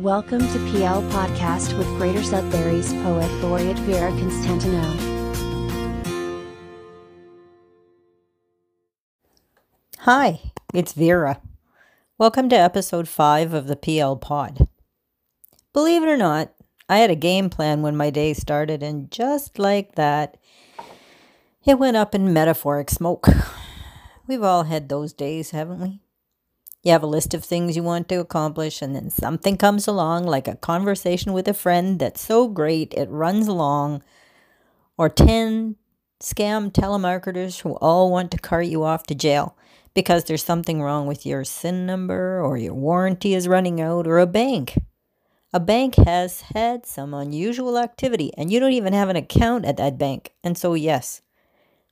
Welcome to PL Podcast with Greater Sudbury's poet laureate Vera Constantineau. Hi, it's Vera. Welcome to episode 5 of the PL Pod. Believe it or not, I had a game plan when my day started, and just like that, it went up in metaphoric smoke. We've all had those days, haven't we? You have a list of things you want to accomplish, and then something comes along, like a conversation with a friend that's so great it runs along, or 10 scam telemarketers who all want to cart you off to jail because there's something wrong with your SIN number, or your warranty is running out, or a bank. A bank has had some unusual activity, and you don't even have an account at that bank. And so, yes,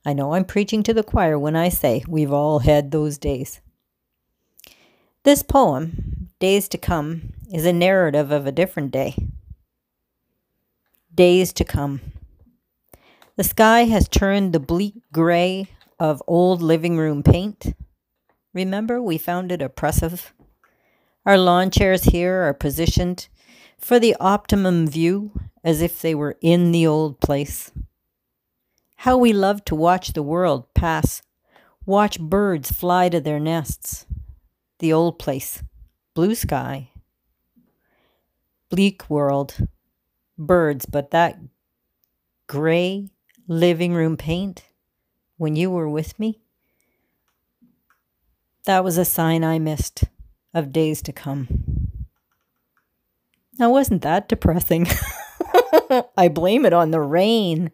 I know I'm preaching to the choir when I say we've all had those days. This poem, Days to Come, is a narrative of a different day. Days to come. The sky has turned the bleak gray of old living room paint. Remember, we found it oppressive. Our lawn chairs here are positioned for the optimum view as if they were in the old place. How we love to watch the world pass, watch birds fly to their nests the old place, blue sky, bleak world, birds, but that gray living room paint when you were with me, that was a sign I missed of days to come. Now, wasn't that depressing? I blame it on the rain.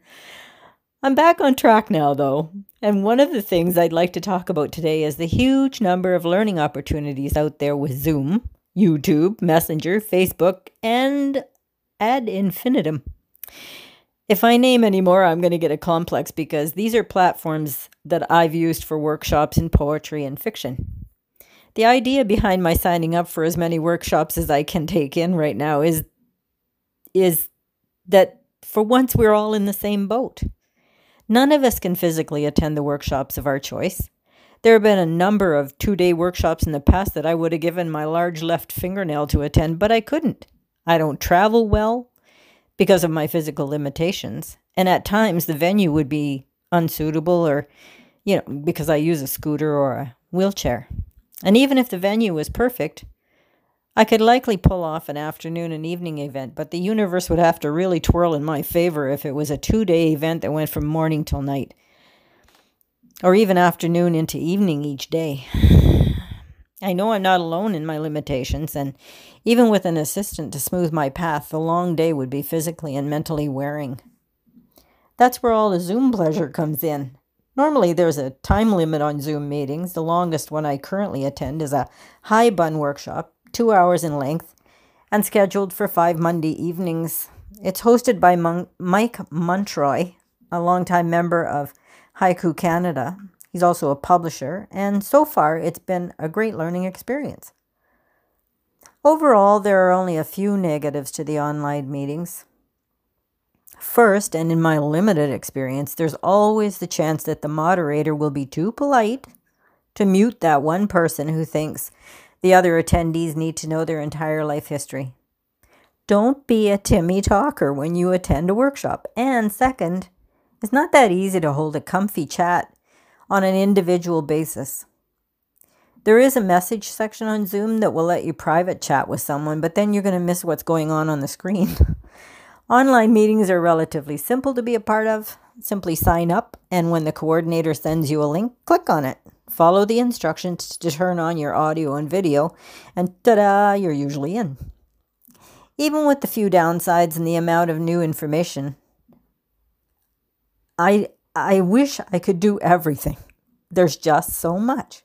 I'm back on track now, though. And one of the things I'd like to talk about today is the huge number of learning opportunities out there with Zoom, YouTube, Messenger, Facebook, and ad infinitum. If I name any more, I'm going to get a complex because these are platforms that I've used for workshops in poetry and fiction. The idea behind my signing up for as many workshops as I can take in right now is is that for once we're all in the same boat. None of us can physically attend the workshops of our choice. There have been a number of two day workshops in the past that I would have given my large left fingernail to attend, but I couldn't. I don't travel well because of my physical limitations, and at times the venue would be unsuitable or, you know, because I use a scooter or a wheelchair. And even if the venue was perfect, I could likely pull off an afternoon and evening event, but the universe would have to really twirl in my favor if it was a two day event that went from morning till night, or even afternoon into evening each day. I know I'm not alone in my limitations, and even with an assistant to smooth my path, the long day would be physically and mentally wearing. That's where all the Zoom pleasure comes in. Normally, there's a time limit on Zoom meetings. The longest one I currently attend is a haibun workshop two hours in length, and scheduled for five Monday evenings. It's hosted by Mon- Mike Montreuil, a longtime member of Haiku Canada. He's also a publisher, and so far it's been a great learning experience. Overall, there are only a few negatives to the online meetings. First, and in my limited experience, there's always the chance that the moderator will be too polite to mute that one person who thinks the other attendees need to know their entire life history. Don't be a Timmy talker when you attend a workshop. And second, it's not that easy to hold a comfy chat on an individual basis. There is a message section on Zoom that will let you private chat with someone, but then you're going to miss what's going on on the screen. Online meetings are relatively simple to be a part of. Simply sign up, and when the coordinator sends you a link, click on it. Follow the instructions to turn on your audio and video, and ta da, you're usually in. Even with the few downsides and the amount of new information, I, I wish I could do everything. There's just so much.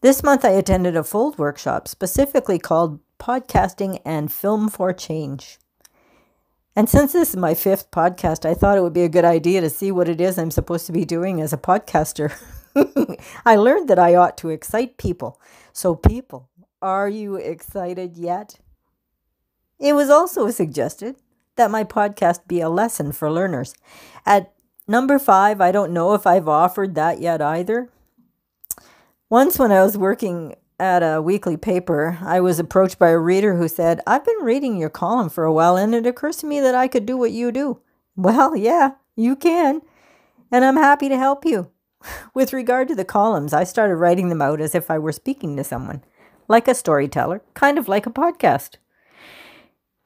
This month, I attended a Fold workshop specifically called Podcasting and Film for Change. And since this is my fifth podcast, I thought it would be a good idea to see what it is I'm supposed to be doing as a podcaster. I learned that I ought to excite people. So, people, are you excited yet? It was also suggested that my podcast be a lesson for learners. At number five, I don't know if I've offered that yet either. Once, when I was working at a weekly paper, I was approached by a reader who said, I've been reading your column for a while and it occurs to me that I could do what you do. Well, yeah, you can. And I'm happy to help you. With regard to the columns, I started writing them out as if I were speaking to someone, like a storyteller, kind of like a podcast.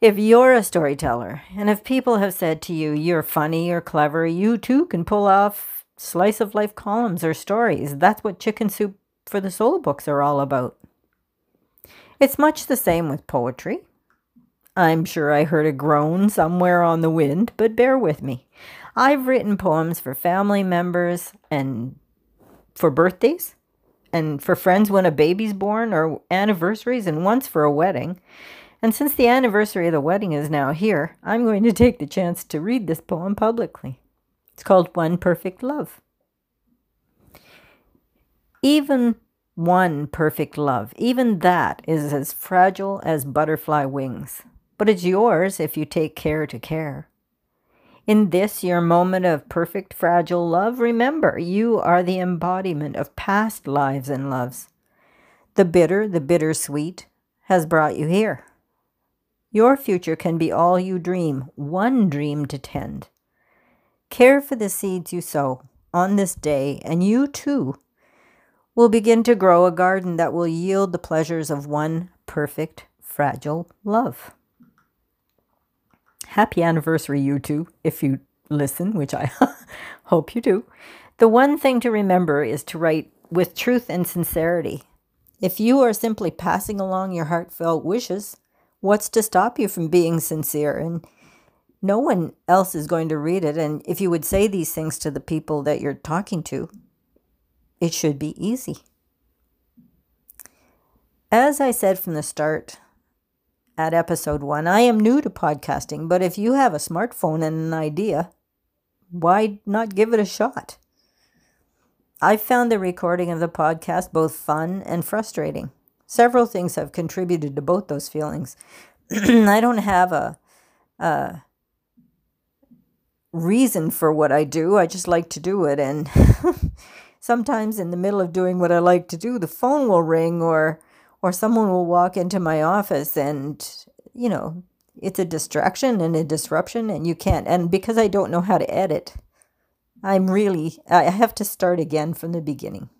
If you're a storyteller, and if people have said to you, you're funny or clever, you too can pull off slice of life columns or stories. That's what Chicken Soup for the Soul books are all about. It's much the same with poetry. I'm sure I heard a groan somewhere on the wind, but bear with me. I've written poems for family members and for birthdays and for friends when a baby's born or anniversaries and once for a wedding. And since the anniversary of the wedding is now here, I'm going to take the chance to read this poem publicly. It's called One Perfect Love. Even one perfect love, even that is as fragile as butterfly wings, but it's yours if you take care to care. In this, your moment of perfect fragile love, remember you are the embodiment of past lives and loves. The bitter, the bittersweet, has brought you here. Your future can be all you dream, one dream to tend. Care for the seeds you sow on this day, and you too will begin to grow a garden that will yield the pleasures of one perfect, fragile love. Happy anniversary, you two, if you listen, which I hope you do. The one thing to remember is to write with truth and sincerity. If you are simply passing along your heartfelt wishes, what's to stop you from being sincere? And no one else is going to read it. And if you would say these things to the people that you're talking to, it should be easy. As I said from the start at episode one, I am new to podcasting, but if you have a smartphone and an idea, why not give it a shot? I found the recording of the podcast both fun and frustrating. Several things have contributed to both those feelings. I don't have a, a reason for what I do. I just like to do it. And sometimes in the middle of doing what I like to do, the phone will ring or or someone will walk into my office and you know, it's a distraction and a disruption and you can't and because I don't know how to edit, I'm really I have to start again from the beginning.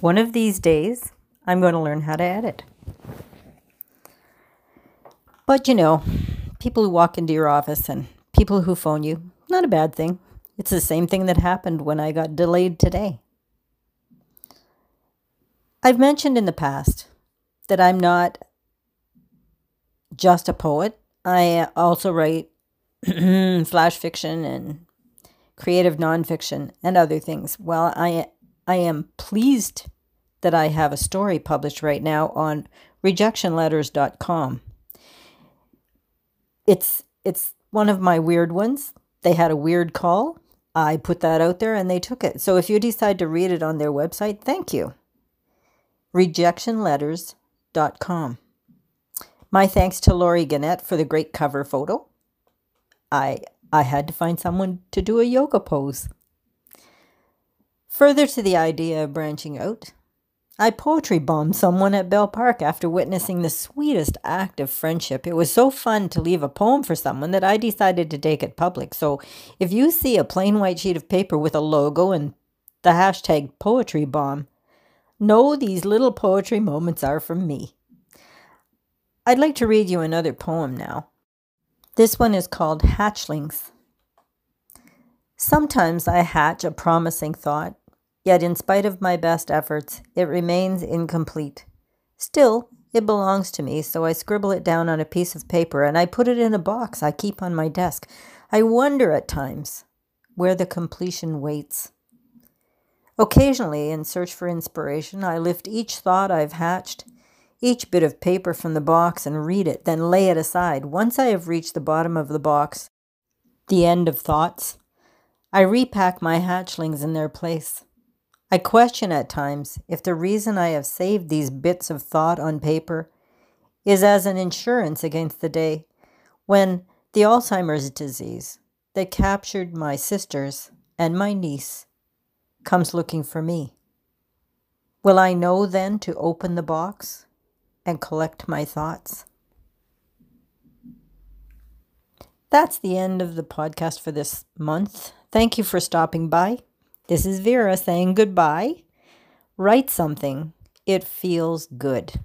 One of these days, I'm going to learn how to edit. But you know, people who walk into your office and people who phone you, not a bad thing. It's the same thing that happened when I got delayed today. I've mentioned in the past that I'm not just a poet. I also write flash fiction and creative nonfiction and other things. Well, I I am pleased that I have a story published right now on rejectionletters.com. It's it's one of my weird ones. They had a weird call. I put that out there and they took it. So if you decide to read it on their website, thank you rejectionletters.com. My thanks to Laurie Gannett for the great cover photo. I I had to find someone to do a yoga pose. Further to the idea of branching out, I poetry bombed someone at Bell Park after witnessing the sweetest act of friendship. It was so fun to leave a poem for someone that I decided to take it public. So if you see a plain white sheet of paper with a logo and the hashtag poetry bomb, Know these little poetry moments are from me. I'd like to read you another poem now. This one is called Hatchlings. Sometimes I hatch a promising thought, yet in spite of my best efforts, it remains incomplete. Still, it belongs to me, so I scribble it down on a piece of paper and I put it in a box I keep on my desk. I wonder at times where the completion waits. Occasionally, in search for inspiration, I lift each thought I've hatched, each bit of paper from the box, and read it, then lay it aside. Once I have reached the bottom of the box, the end of thoughts, I repack my hatchlings in their place. I question at times if the reason I have saved these bits of thought on paper is as an insurance against the day when the Alzheimer's disease that captured my sisters and my niece comes looking for me. Will I know then to open the box and collect my thoughts? That's the end of the podcast for this month. Thank you for stopping by. This is Vera saying goodbye. Write something. It feels good.